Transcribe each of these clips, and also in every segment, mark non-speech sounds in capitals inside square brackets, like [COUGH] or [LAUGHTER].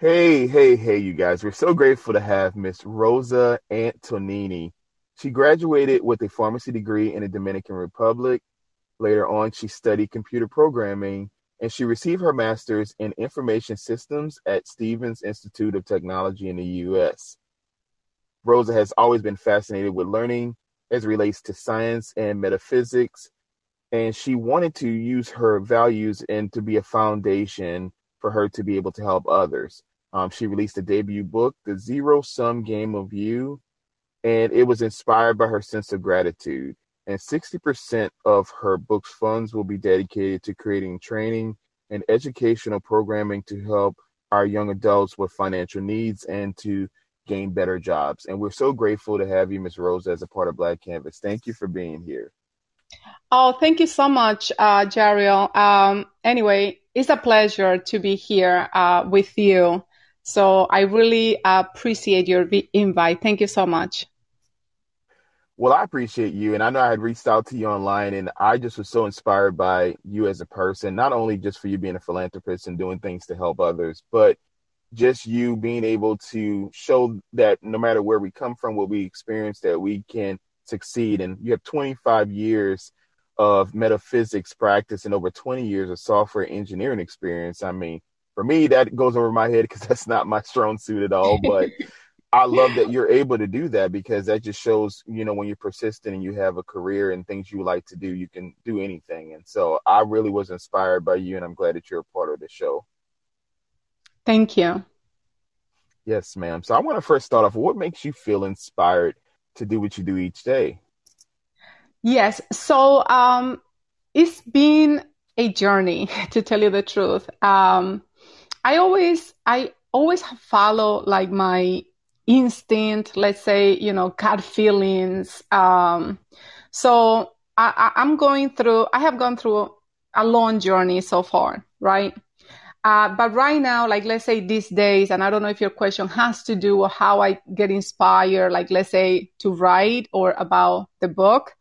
Hey, hey, hey, you guys. We're so grateful to have Miss Rosa Antonini. She graduated with a pharmacy degree in the Dominican Republic. Later on, she studied computer programming and she received her master's in information systems at Stevens Institute of Technology in the US. Rosa has always been fascinated with learning as relates to science and metaphysics, and she wanted to use her values and to be a foundation for her to be able to help others. Um, she released a debut book, The Zero Sum Game of You, and it was inspired by her sense of gratitude. And 60% of her book's funds will be dedicated to creating training and educational programming to help our young adults with financial needs and to gain better jobs. And we're so grateful to have you, Ms. Rose, as a part of Black Canvas. Thank you for being here. Oh, thank you so much, uh, Jariel. Um, anyway, it's a pleasure to be here uh, with you. So I really appreciate your invite. Thank you so much. Well, I appreciate you. And I know I had reached out to you online, and I just was so inspired by you as a person, not only just for you being a philanthropist and doing things to help others, but just you being able to show that no matter where we come from, what we experience, that we can succeed. And you have 25 years of metaphysics practice and over 20 years of software engineering experience. I mean, for me, that goes over my head because [LAUGHS] that's not my strong suit at all. But [LAUGHS] I love that you're able to do that because that just shows, you know, when you're persistent and you have a career and things you like to do, you can do anything. And so I really was inspired by you, and I'm glad that you're a part of the show. Thank you. Yes, ma'am. So I want to first start off. What makes you feel inspired to do what you do each day? Yes. So um, it's been a journey, [LAUGHS] to tell you the truth. Um, I always, I always follow like my instinct. Let's say, you know, gut feelings. Um, so I, I, I'm going through. I have gone through a long journey so far, right? Uh, but right now, like let's say these days, and I don't know if your question has to do with how I get inspired, like let's say to write or about the book.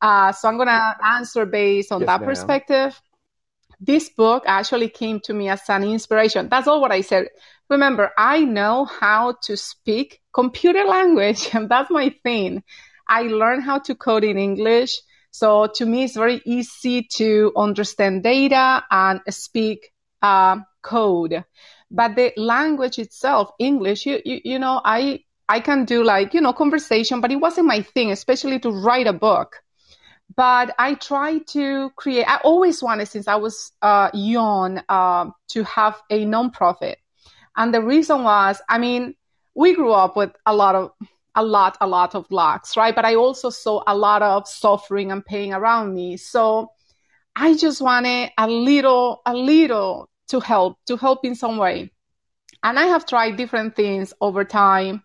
Uh, so I'm gonna answer based on yes, that ma'am. perspective. This book actually came to me as an inspiration. That's all what I said. Remember, I know how to speak computer [LAUGHS] language, and that's my thing. I learned how to code in English. So to me, it's very easy to understand data and speak uh, code. But the language itself, English, you, you, you know, I, I can do like, you know, conversation, but it wasn't my thing, especially to write a book. But I try to create, I always wanted since I was uh, young uh, to have a nonprofit. And the reason was, I mean, we grew up with a lot of, a lot, a lot of locks, right? But I also saw a lot of suffering and pain around me. So I just wanted a little, a little to help, to help in some way. And I have tried different things over time.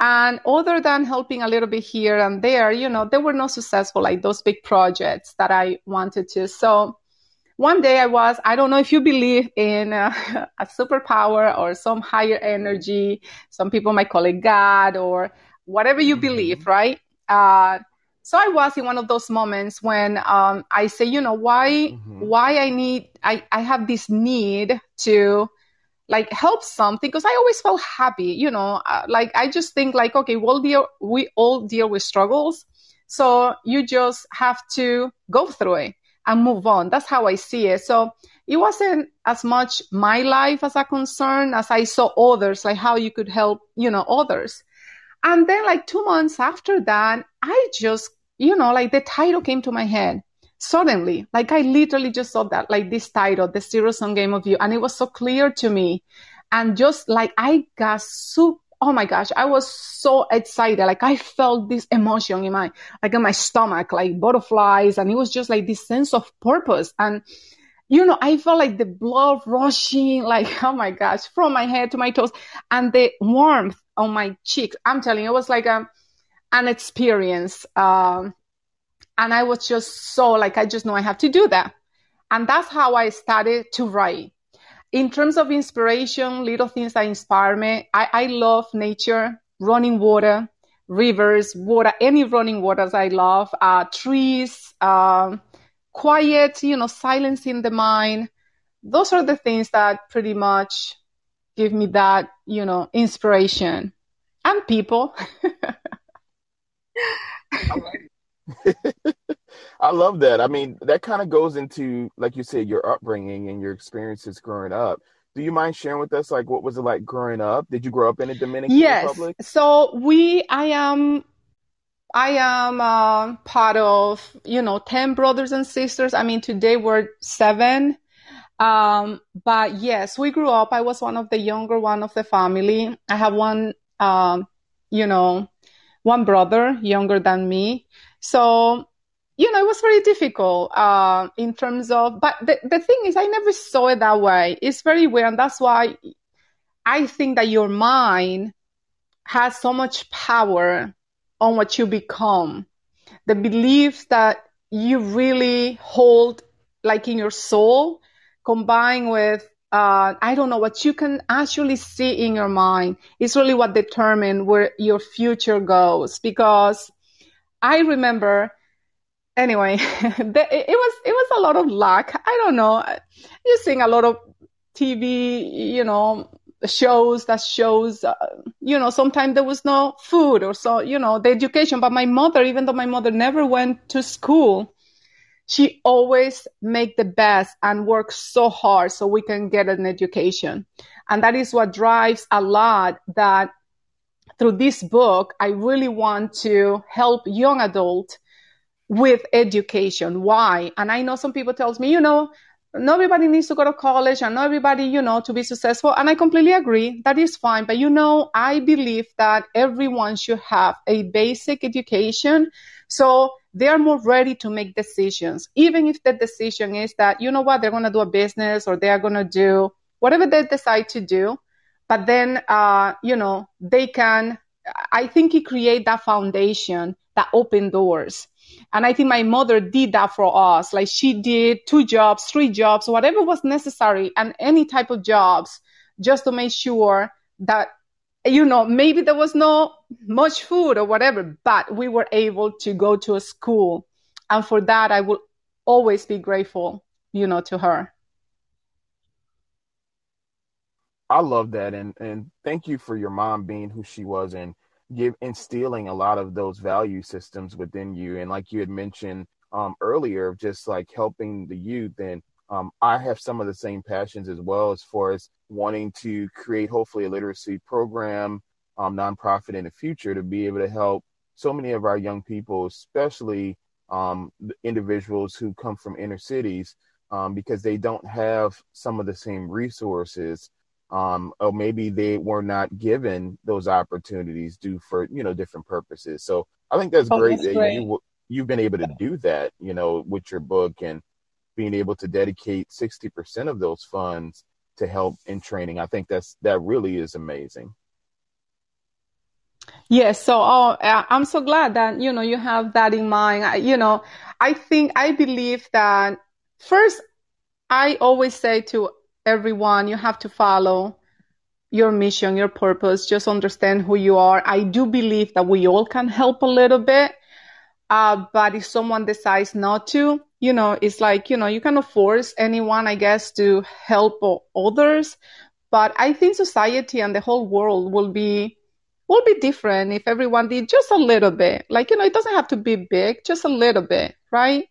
And other than helping a little bit here and there, you know, they were not successful like those big projects that I wanted to. So one day I was, I don't know if you believe in uh, [LAUGHS] a superpower or some higher energy. Some people might call it God or whatever you mm-hmm. believe, right? Uh, so I was in one of those moments when um, I say, you know, why, mm-hmm. why I need, I, I have this need to like help something because I always felt happy, you know, uh, like I just think like, okay, we'll deal, we all deal with struggles. So you just have to go through it and move on. That's how I see it. So it wasn't as much my life as a concern as I saw others, like how you could help, you know, others. And then like two months after that, I just, you know, like the title came to my head suddenly. Like I literally just saw that, like this title, The Zero Sum Game of You. And it was so clear to me. And just like I got so, oh my gosh, I was so excited. Like I felt this emotion in my, like in my stomach, like butterflies. And it was just like this sense of purpose. And, you know, I felt like the blood rushing, [LAUGHS] like, oh my gosh, from my head to my toes and the warmth on my cheeks. I'm telling you, it was like a, an experience. Um, and I was just so like, I just know I have to do that. And that's how I started to write. In terms of inspiration, little things that inspire me, I, I love nature, running water, rivers, water, any running waters I love, uh, trees, um, quiet, you know, silencing the mind. Those are the things that pretty much give me that, you know, inspiration and people. [LAUGHS] [LAUGHS] love that. I mean, that kind of goes into, like you said, your upbringing and your experiences growing up. Do you mind sharing with us, like, what was it like growing up? Did you grow up in the Dominican yes. Republic? So we, I am, I am uh, part of, you know, ten brothers and sisters. I mean, today we're seven. Um, but yes, we grew up. I was one of the younger one of the family. I have one, um, you know, one brother younger than me. So you know, it was very difficult uh, in terms of, but the, the thing is, I never saw it that way. It's very weird. And that's why I think that your mind has so much power on what you become. The beliefs that you really hold, like in your soul, combined with, uh, I don't know, what you can actually see in your mind is really what determines where your future goes. Because I remember anyway, [LAUGHS] it was it was a lot of luck. I don't know. You sing a lot of TV, you know, shows that shows, uh, you know, sometimes there was no food or so, you know, the education. But my mother, even though my mother never went to school, she always make the best and work so hard so we can get an education. And that is what drives a lot that through this book, I really want to help young adults with education. Why? And I know some people tells me, you know, not everybody needs to go to college and not everybody, you know, to be successful. And I completely agree. That is fine. But you know, I believe that everyone should have a basic education. So they are more ready to make decisions, even if the decision is that, you know what, they're going to do a business or they are going to do whatever they decide to do. But then, uh, you know, they can, I think it create that foundation that open doors and I think my mother did that for us. Like she did two jobs, three jobs, whatever was necessary, and any type of jobs just to make sure that, you know, maybe there was no much food or whatever, but we were able to go to a school. And for that, I will always be grateful, you know, to her. I love that. And, and thank you for your mom being who she was and give instilling a lot of those value systems within you. And like you had mentioned um, earlier, of just like helping the youth. And um, I have some of the same passions as well as far as wanting to create hopefully a literacy program, um, nonprofit in the future to be able to help so many of our young people, especially um, individuals who come from inner cities, um, because they don't have some of the same resources um, or maybe they were not given those opportunities due for you know different purposes. So I think that's oh, great that's that great. you you've been able to do that, you know, with your book and being able to dedicate sixty percent of those funds to help in training. I think that's that really is amazing. Yes, so oh, I'm so glad that you know you have that in mind. I, you know, I think I believe that first I always say to everyone, you have to follow your mission, your purpose, just understand who you are. I do believe that we all can help a little bit. Uh, but if someone decides not to, you know, it's like, you know, you cannot force anyone, I guess, to help others. But I think society and the whole world will be, will be different if everyone did just a little bit. Like, you know, it doesn't have to be big, just a little bit, right?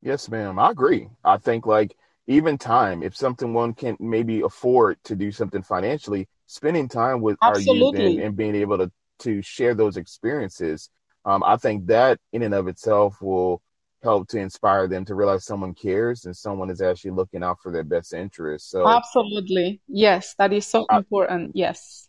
Yes, ma'am. I agree. I think like even time if something one can maybe afford to do something financially spending time with Absolutely. our youth and, and, being able to to share those experiences um, i think that in and of itself will help to inspire them to realize someone cares and someone is actually looking out for their best interests. So absolutely. Yes that is so I, important. Yes.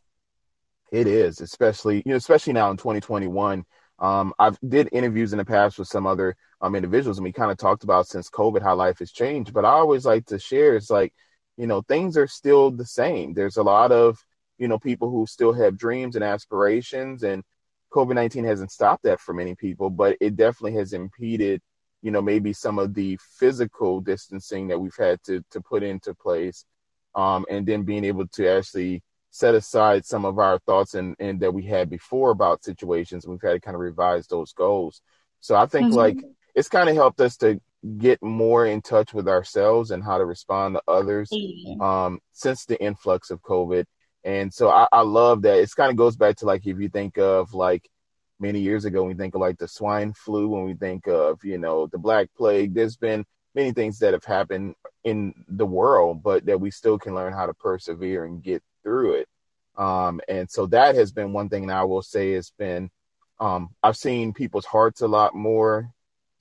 It is especially you know especially now in 2021 um, I've did interviews in the past with some other um, individuals, and we kind of talked about since COVID how life has changed. But I always like to share it's like, you know, things are still the same. There's a lot of you know people who still have dreams and aspirations, and COVID nineteen hasn't stopped that for many people, but it definitely has impeded, you know, maybe some of the physical distancing that we've had to to put into place, um, and then being able to actually set aside some of our thoughts and, and that we had before about situations. We've had to kind of revise those goals. So I think mm-hmm. like it's kind of helped us to get more in touch with ourselves and how to respond to others um, since the influx of COVID. And so I, I love that. It kind of goes back to like if you think of like many years ago, we think of like the swine flu, when we think of you know the Black Plague. There's been many things that have happened in the world, but that we still can learn how to persevere and get through it. Um, and so that has been one thing that I will say has been um, I've seen people's hearts a lot more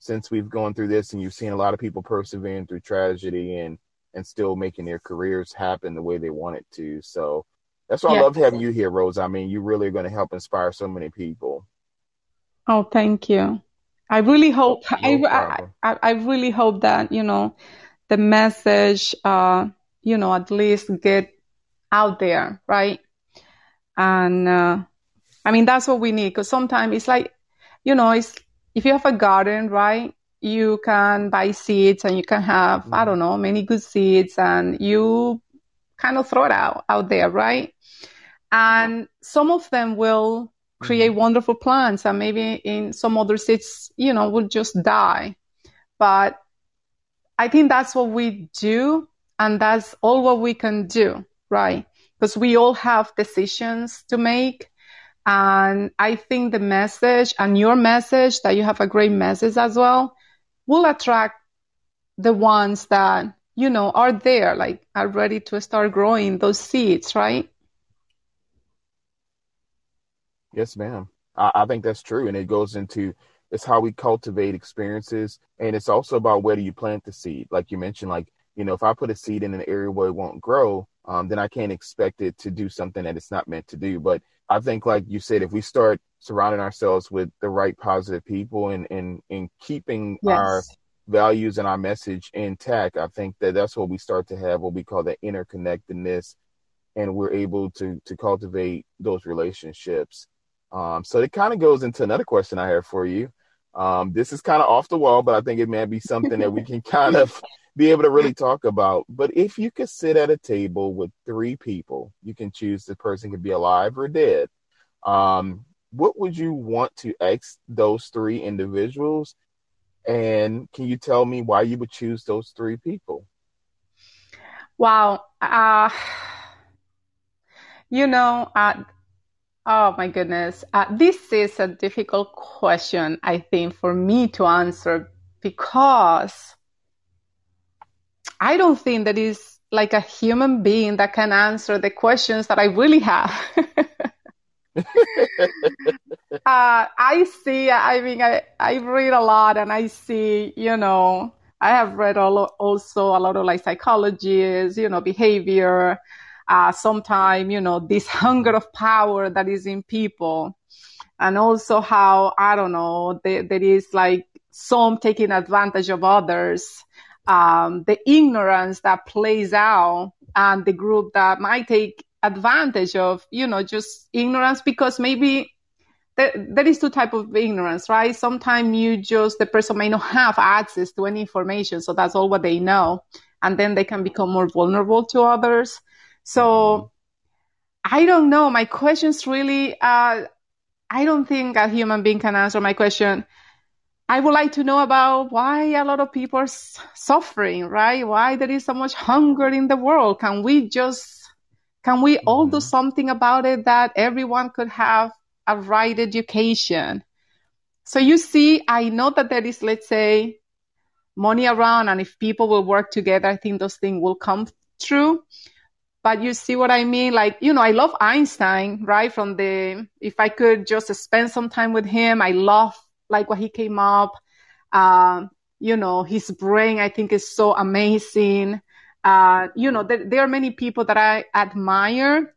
since we've gone through this, and you've seen a lot of people persevering through tragedy and and still making their careers happen the way they want it to. So that's why I love having you here, Rose. I mean, you really are going to help inspire so many people. Oh, thank you. I really hope no I, I, I really hope that you know the message uh you know at least get out there, right? And uh, I mean, that's what we need because sometimes it's like, you know, it's if you have a garden, right? You can buy seeds and you can have, mm-hmm. I don't know, many good seeds and you kind of throw it out out there, right? And some of them will create mm-hmm. wonderful plants and maybe in some other seeds, you know, will just die. But I think that's what we do and that's all what we can do, right? Because we all have decisions to make and I think the message and your message that you have a great message as well will attract the ones that, you know, are there, like are ready to start growing those seeds, right? Yes, ma'am. I, I think that's true. And it goes into it's how we cultivate experiences. And it's also about where do you plant the seed? Like you mentioned, like, you know, if I put a seed in an area where it won't grow, um, then I can't expect it to do something that it's not meant to do. But I think, like you said, if we start surrounding ourselves with the right positive people and and, and keeping yes. our values and our message intact, I think that that's what we start to have what we call the interconnectedness, and we're able to to cultivate those relationships. Um, so it kind of goes into another question I have for you. Um, this is kind of off the wall, but I think it may be something that we can [LAUGHS] kind of be able to really talk about. But if you could sit at a table with three people, you can choose the person could be alive or dead. Um, what would you want to ask those three individuals? And can you tell me why you would choose those three people? Wow. Uh, you know, uh, oh my goodness. Uh, this is a difficult question, I think, for me to answer because I don't think that is like a human being that can answer the questions that I really have. [LAUGHS] uh, I see, I mean, I, I read a lot and I see, you know, I have read all, also a lot of like psychologies, you know, behavior, uh, sometimes, you know, this [LAUGHS] hunger of power that is in people. And also how, I don't know, there, there is like some taking advantage of others um, the ignorance that plays out and the group that might take advantage of, you know, just ignorance because maybe there, there is two type of ignorance, right? Sometimes you just, the person may not have access to any information. So that's all what they know. And then they can become more vulnerable to others. So I don't know. My question's really, uh, I don't think a human being can answer my question I would like to know about why a lot of people are suffering, right? Why there is so much hunger in the world. Can we just, can we all do mm-hmm. something about it that everyone could have a right education? So you see, I know that there is, let's say, money around, and if people will work together, I think those things will come true. But you see what I mean? Like, you know, I love Einstein, right? From the, if I could just spend some time with him, I love like what he came up. Uh, you know, his brain, I think, is so amazing. Uh, you know, there, there, are many people that I admire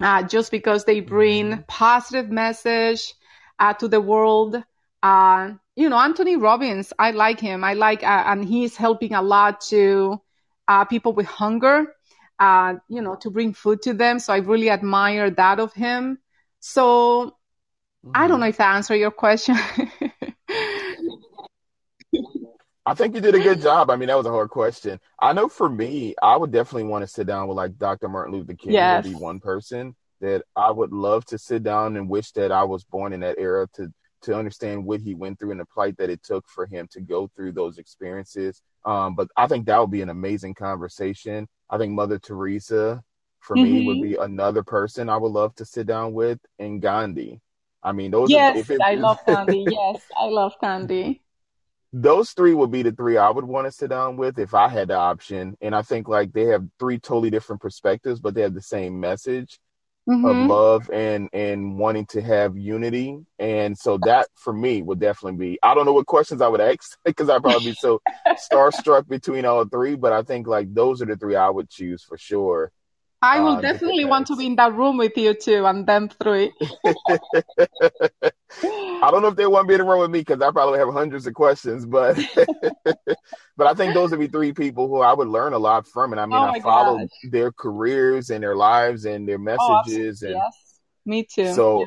uh, just because they bring mm-hmm. positive message uh, to the world. Uh, you know, Anthony Robbins, I like him. I like, uh, and he's helping a lot to people with hunger. you know, to bring food to them. So I really admire that of him. So. I don't mm-hmm. know if that answered your question. [LAUGHS] I think you did a good job. I mean, that was a hard question. I know for me, I would definitely want to sit down with like Dr. Martin Luther King. Yes. Would be one person that I would love to sit down and wish that I was born in that era to to understand what he went through and the plight that it took for him to go through those experiences. Um, but I think that would be an amazing conversation. I think Mother Teresa, for mm-hmm. me, would mm-hmm. be another person I would love to sit down with, and Gandhi. I mean, those. Yes, are, it, I love Gandhi. yes, I love Gandhi. Those three would be the three I would want to sit down with if I had the option. And I think like they have three totally different perspectives, but they have the same message mm-hmm. of love and and wanting to have unity. And so that for me would definitely be. I don't know what questions I would ask [LAUGHS] because I'd probably be so [LAUGHS] starstruck between all three. But I think like those are the three I would choose for sure. I will uh, definitely want to be in that room with you too, and them three. [LAUGHS] I don't know if they want to be in the room with me because I probably have hundreds of questions, but [LAUGHS] but I think those would be three people who I would learn a lot from, and I mean, oh I follow gosh. their careers and their lives and their oh, messages, oh, and yes, me too. So.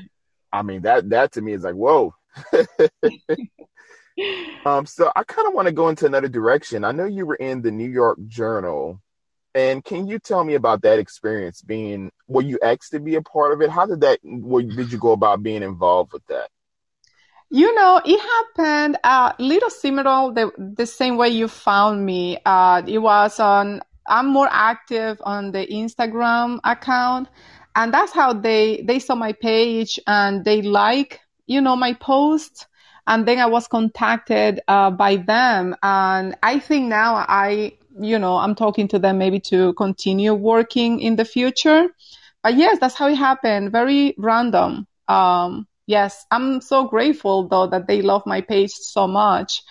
I mean that that to me is like whoa. [LAUGHS] um, so I kind of want to go into another direction. I know you were in the New York Journal and can you tell me about that experience? Being were you asked to be a part of it? How did that? Were, did you go about being involved with that? You know, it happened a uh, little similar the the same way you found me. Uh, it was on. I'm more active on the Instagram account, and that's how they they saw my page and they like you know my posts and then I was contacted uh, by them, and I think now I you know, I'm talking to them maybe to continue working in the future. But yes, that's how it happened. Very random. Um, yes, I'm so grateful though that they love my page so much.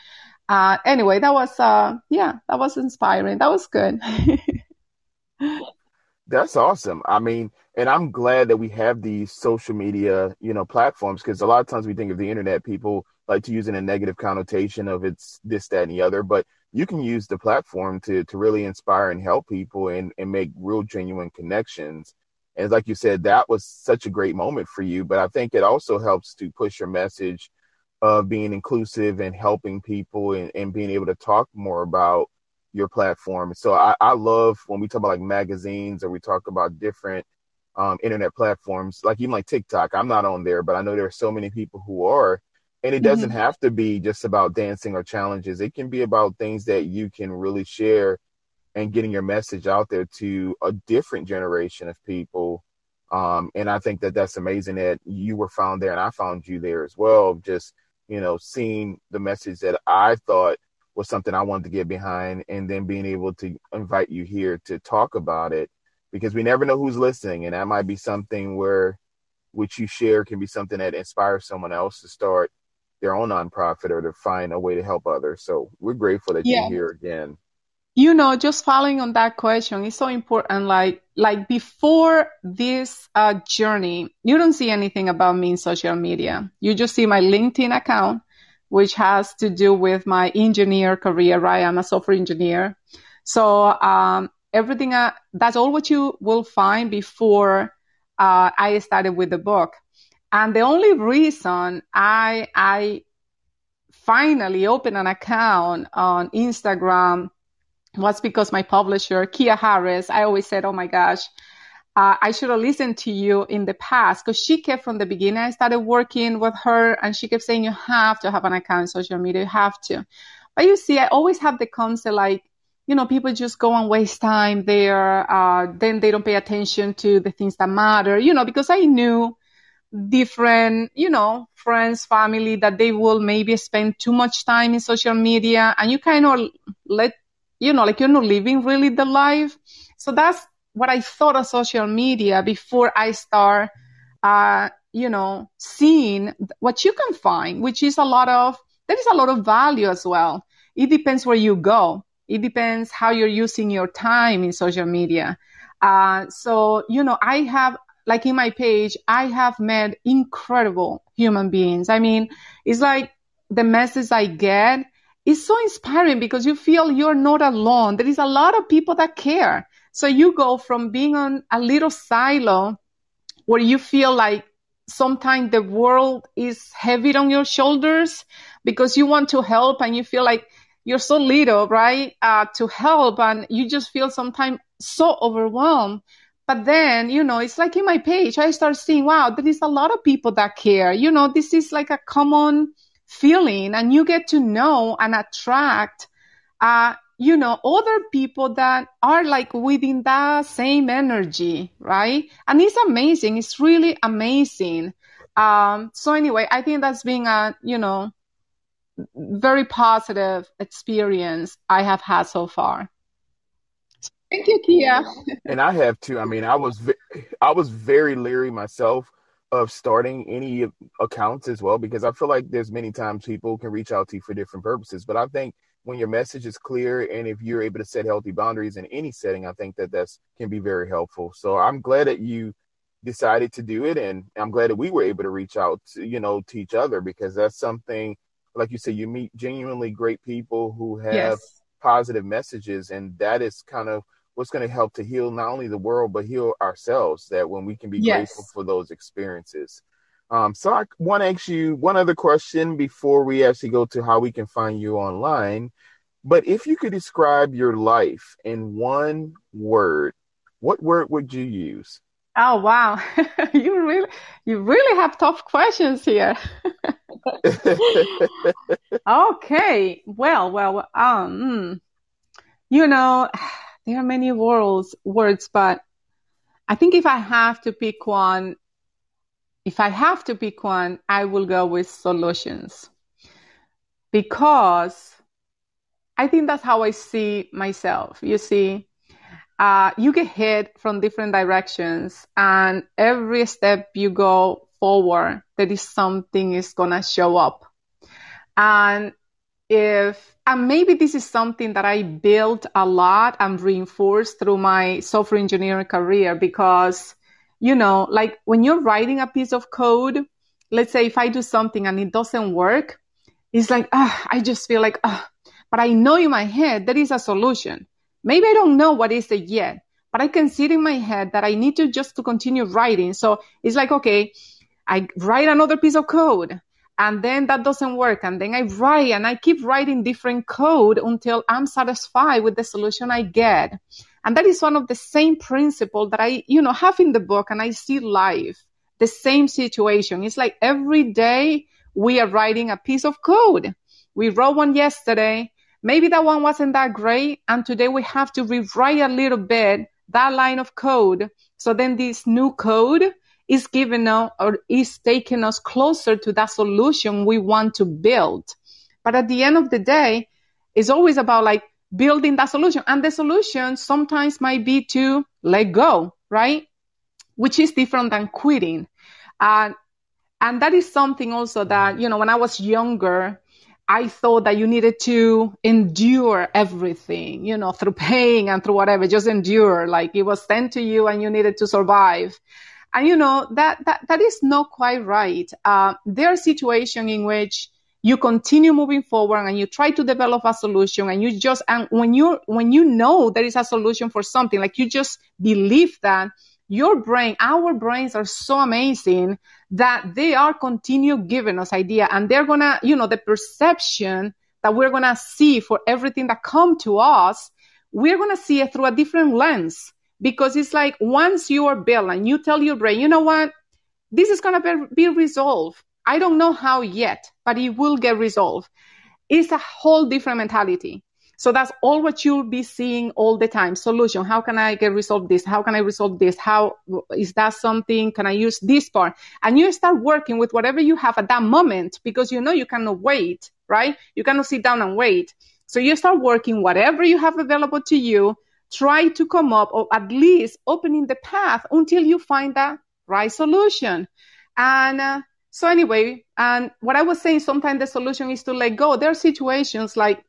Uh, anyway, that was, uh, yeah, that was inspiring. That was good. [LAUGHS] That's awesome. I mean, and I'm glad that we have these social media, you know, platforms because a lot of times we think of the internet, people like to use in a negative connotation of it's this, that, and the other. But you can use the platform to to really inspire and help people and and make real genuine connections. And like you said that was such a great moment for you but i think it also helps to push your message of being inclusive and helping people and, and being able to talk more about your platform. So I, I love when we talk about like magazines or we talk about different um, internet platforms like even like tiktok. I'm not on there but i know there are so many people who are and it doesn't mm-hmm. have to be just about dancing or challenges. It can be about things that you can really share and getting your message out there to a different generation of people. Um, and I think that that's amazing that you were found there and I found you there as well. Just, you know, seeing the message that I thought was something I wanted to get behind and then being able to invite you here to talk about it because we never know who's listening. And that might be something where which you share can be something that inspires someone else to start their own nonprofit or to find a way to help others. So we're grateful that yeah. you're here again. You know, just following on that question is so important. Like, like before this uh, journey, you don't see anything about me in social media. You just see my LinkedIn account, which has to do with my engineer career. Right, I'm a software engineer. So um, everything uh, that's all what you will find before uh, I started with the book. And the only reason I, I finally opened an account on Instagram was because my publisher, Kia Harris, I always said, Oh my gosh, uh, I should have listened to you in the past because she kept from the beginning. I started working with her and she kept saying, you have to have an account on social media. You have to. But you see, I always have the concept like, you know, people just go and waste time there. Uh, then they don't pay attention to the things that matter, you know, because I knew different, you know, friends, family that they will maybe spend too much time in social media and you kind of let, you know, like you're not living really the life. So that's what I thought of social media before I start, uh, you know, seeing what you can find, which is a lot of, there is a lot of value as well. It depends where you go. It depends how you're using your time in social media. Uh, so, you know, I have like in my page, I have met incredible human beings. I mean, it's like the message I get is so inspiring because you feel you're not alone. There is a lot of people that care. So you go from being on a little silo where you feel like sometimes the world is heavy on your shoulders because you want to help and you feel like you're so little, right? Uh, to help and you just feel sometimes so overwhelmed but then, you know, it's like in my page, I start seeing, wow, there is a lot of people that care. You know, this is like a common feeling and you get to know and attract, uh, you know, other people that are like within that same energy, right? And it's amazing. It's really amazing. Um, so anyway, I think that's been a, you know, very positive experience I have had so far. Thank you, Kia. and I have too. I mean, I was I was very leery myself of starting any accounts as well because I feel like there's many times people can reach out to you for different purposes. But I think when your message is clear and if you're able to set healthy boundaries in any setting, I think that that's can be very helpful. So I'm glad that you decided to do it, and I'm glad that we were able to reach out to you know to each other because that's something like you say you meet genuinely great people who have yes. positive messages, and that is kind of what's going to help to heal not only the world but heal ourselves that when we can be yes. grateful for those experiences. Um, so i want to ask you one other question before we actually go to how we can find you online. But if you could describe your life in one word what word would you use? Oh wow. [LAUGHS] You really you really have tough questions here. [LAUGHS] [LAUGHS] Okay. Well well um you know there are many words, words, but I think if I have to pick one, if I have to pick one, I will go with solutions because I think that's how I see myself. You see, uh, you get hit from different directions, and every step you go forward, there is something is gonna show up. And if and maybe this is something that I built a lot and reinforced through my software engineering career because you know like when you're writing a piece of code let's say if I do something and it doesn't work it's like ah, I just feel like ah, but I know in my head there is a solution. Maybe I don't know what is it yet but I can see it in my head that I need to just to continue writing. So it's like okay I write another piece of code and then that doesn't work. And then i write and i keep writing different code until i'm satisfied with the solution i get. And that is one of the same principle that i you know have in the book and i see life the same situation. It's like every day we are writing a piece of code. We wrote one yesterday. Maybe that one wasn't that great and today we have to rewrite a little bit that line of code. So then this new code is giving us or is taking us closer to that solution we want to build. But at the end of the day, it's always about like building that solution. And the solution sometimes might be to let go, right? Which is different than quitting. Uh, and that is something also that, you know, when I was younger, I thought that you needed to endure everything, you know, through pain and through whatever, just endure. Like it was sent to you and you needed to survive. And you know, that, that, that is not quite right. Uh, there are situations in which you continue moving forward and you try to develop a solution and you just, and when you, when you know there is a solution for something, like you just believe that your brain, our brains are so amazing that they are continue giving us idea and they're gonna, you know, the perception that we're gonna see for everything that come to us, we're gonna see it through a different lens because it's like once you are built and you tell your brain, you know what, this is going to be resolved. I don't know how yet, but it will get resolved. It's a whole different mentality. So that's all what you'll be seeing all the time. Solution. How can I get resolved this? How can I resolve this? How is that something? Can I use this part? And you start working with whatever you have at that moment because you know you cannot wait, right? You cannot sit down and wait. So you start working whatever you have available to you try to come up or at least opening the path until you find that right solution. And uh, so anyway, and what I was saying, sometimes the solution is to let go. There are situations like,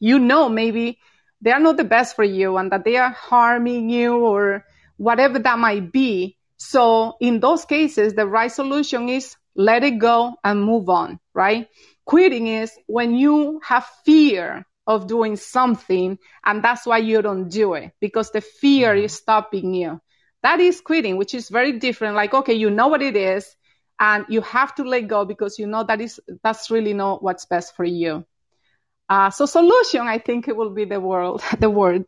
you know, maybe they are not the best for you and that they are harming you or whatever that might be. So in those cases, the right solution is let it go and move on, right? Quitting is when you have fear of doing something and that's why you don't do it because the fear mm-hmm. is stopping you that is quitting which is very different like okay you know what it is and you have to let go because you know that is that's really not what's best for you uh, so solution i think it will be the world [LAUGHS] the word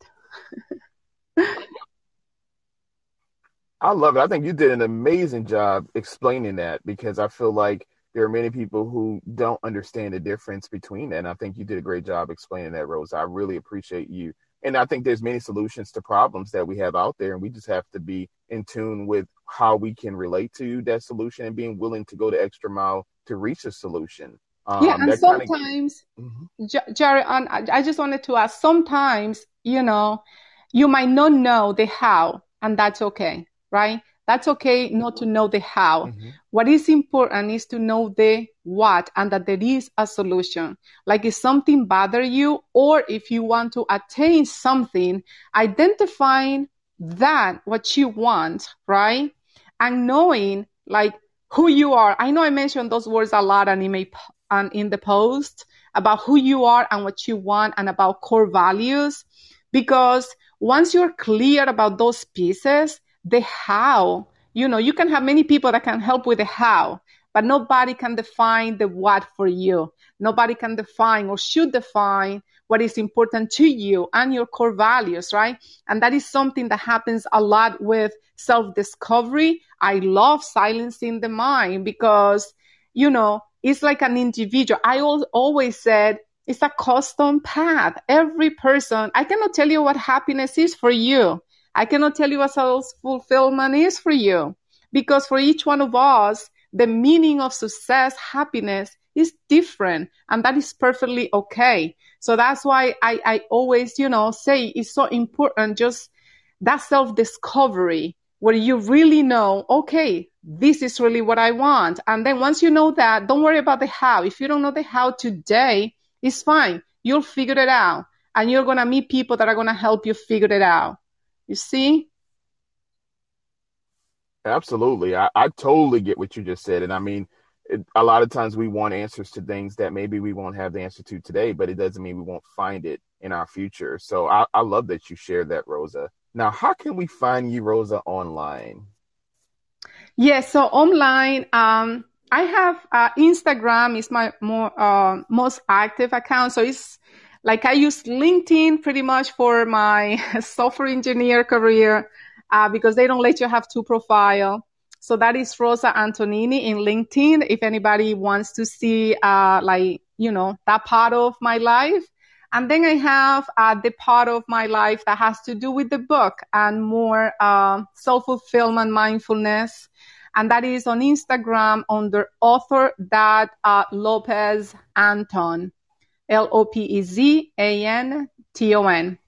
I love it. I think you did an amazing job explaining that because I feel like there are many people who don't understand the difference between that. And I think you did a great job explaining that, Rose. I really appreciate you. And I think there's many solutions to problems that we have out there, and we just have to be in tune with how we can relate to that solution and being willing to go the extra mile to reach a solution. Um, yeah, and sometimes, kind of... mm-hmm. Jerry, I just wanted to ask. Sometimes, you know, you might not know the how, and that's okay, right? That's okay not to know the how. Mm-hmm. What is important is to know the what and that there is a solution. Like if something bother you or if you want to attain something, identifying that what you want, right? And knowing like who you are. I know I mentioned those words a lot and in, my, and in the post about who you are and what you want and about core values. Because once you're clear about those pieces, the how. You know, you can have many people that can help with the how, but nobody can define the what for you. Nobody can define or should define what is important to you and your core values, right? And that is something that happens a lot with self discovery. I love silencing the mind because, you know, it's like an individual. I always said it's a custom path. Every person, I cannot tell you what happiness is for you. I cannot tell you what self fulfillment is for you because for each one of us, the meaning of success, happiness is different and that is perfectly okay. So that's why I, I always, you know, say it's so important just that self discovery where you really know, okay, this is really what I want. And then once you know that, don't worry about the how. If you don't know the how today, it's fine. You'll figure it out and you're going to meet people that are going to help you figure it out. You see? Absolutely. I, I totally get what you just said. And I mean, it, a lot of times we want answers to things that maybe we won't have the answer to today, but it doesn't mean we won't find it in our future. So I, I love that you shared that, Rosa. Now, how can we find you, Rosa, online? Yes, yeah, so online, um, I have uh, Instagram is my more uh, most active account. So it's like I use LinkedIn pretty much for my [LAUGHS] software engineer career uh, because they don't let you have two profile. So that is Rosa Antonini in LinkedIn. If anybody wants to see, uh, like, you know, that part of my life. And then I have uh, the part of my life that has to do with the book and more uh, self-fulfillment, mindfulness. And that is on Instagram under author that uh, Lopez Anton. L O P E Z A N T O N.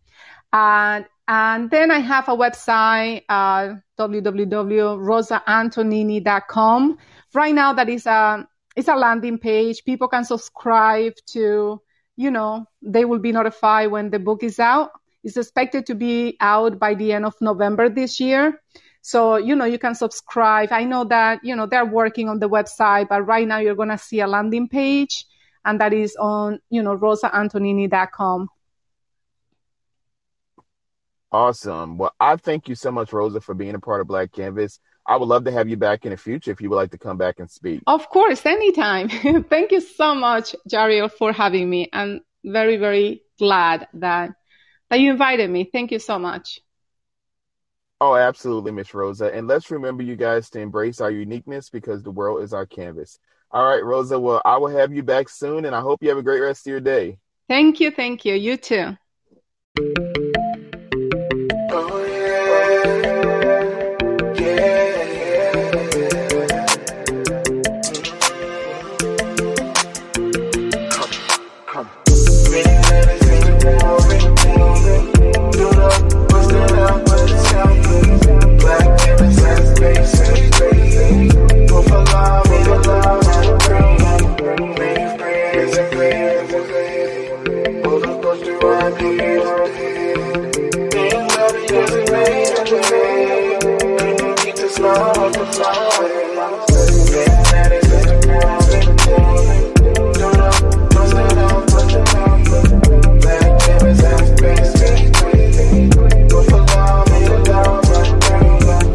And, and then I have a website, uh, www.rosaantonini.com. Right now, that is a, it's a landing page. People can subscribe to, you know, they will be notified when the book is out. It's expected to be out by the end of November this year. So, you know, you can subscribe. I know that, you know, they're working on the website, but right now you're going to see a landing page and that is on, you know, rosaantonini.com. Awesome. Well, I thank you so much, Rosa, for being a part of Black Canvas. I would love to have you back in the future if you would like to come back and speak. Of course, anytime. [LAUGHS] thank you so much, Jariel, for having me. I'm very, very glad that that you invited me. Thank you so much. Oh, absolutely, Miss Rosa. And let's remember, you guys, to embrace our uniqueness because the world is our canvas. All right, Rosa. Well, I will have you back soon, and I hope you have a great rest of your day. Thank you. Thank you. You too.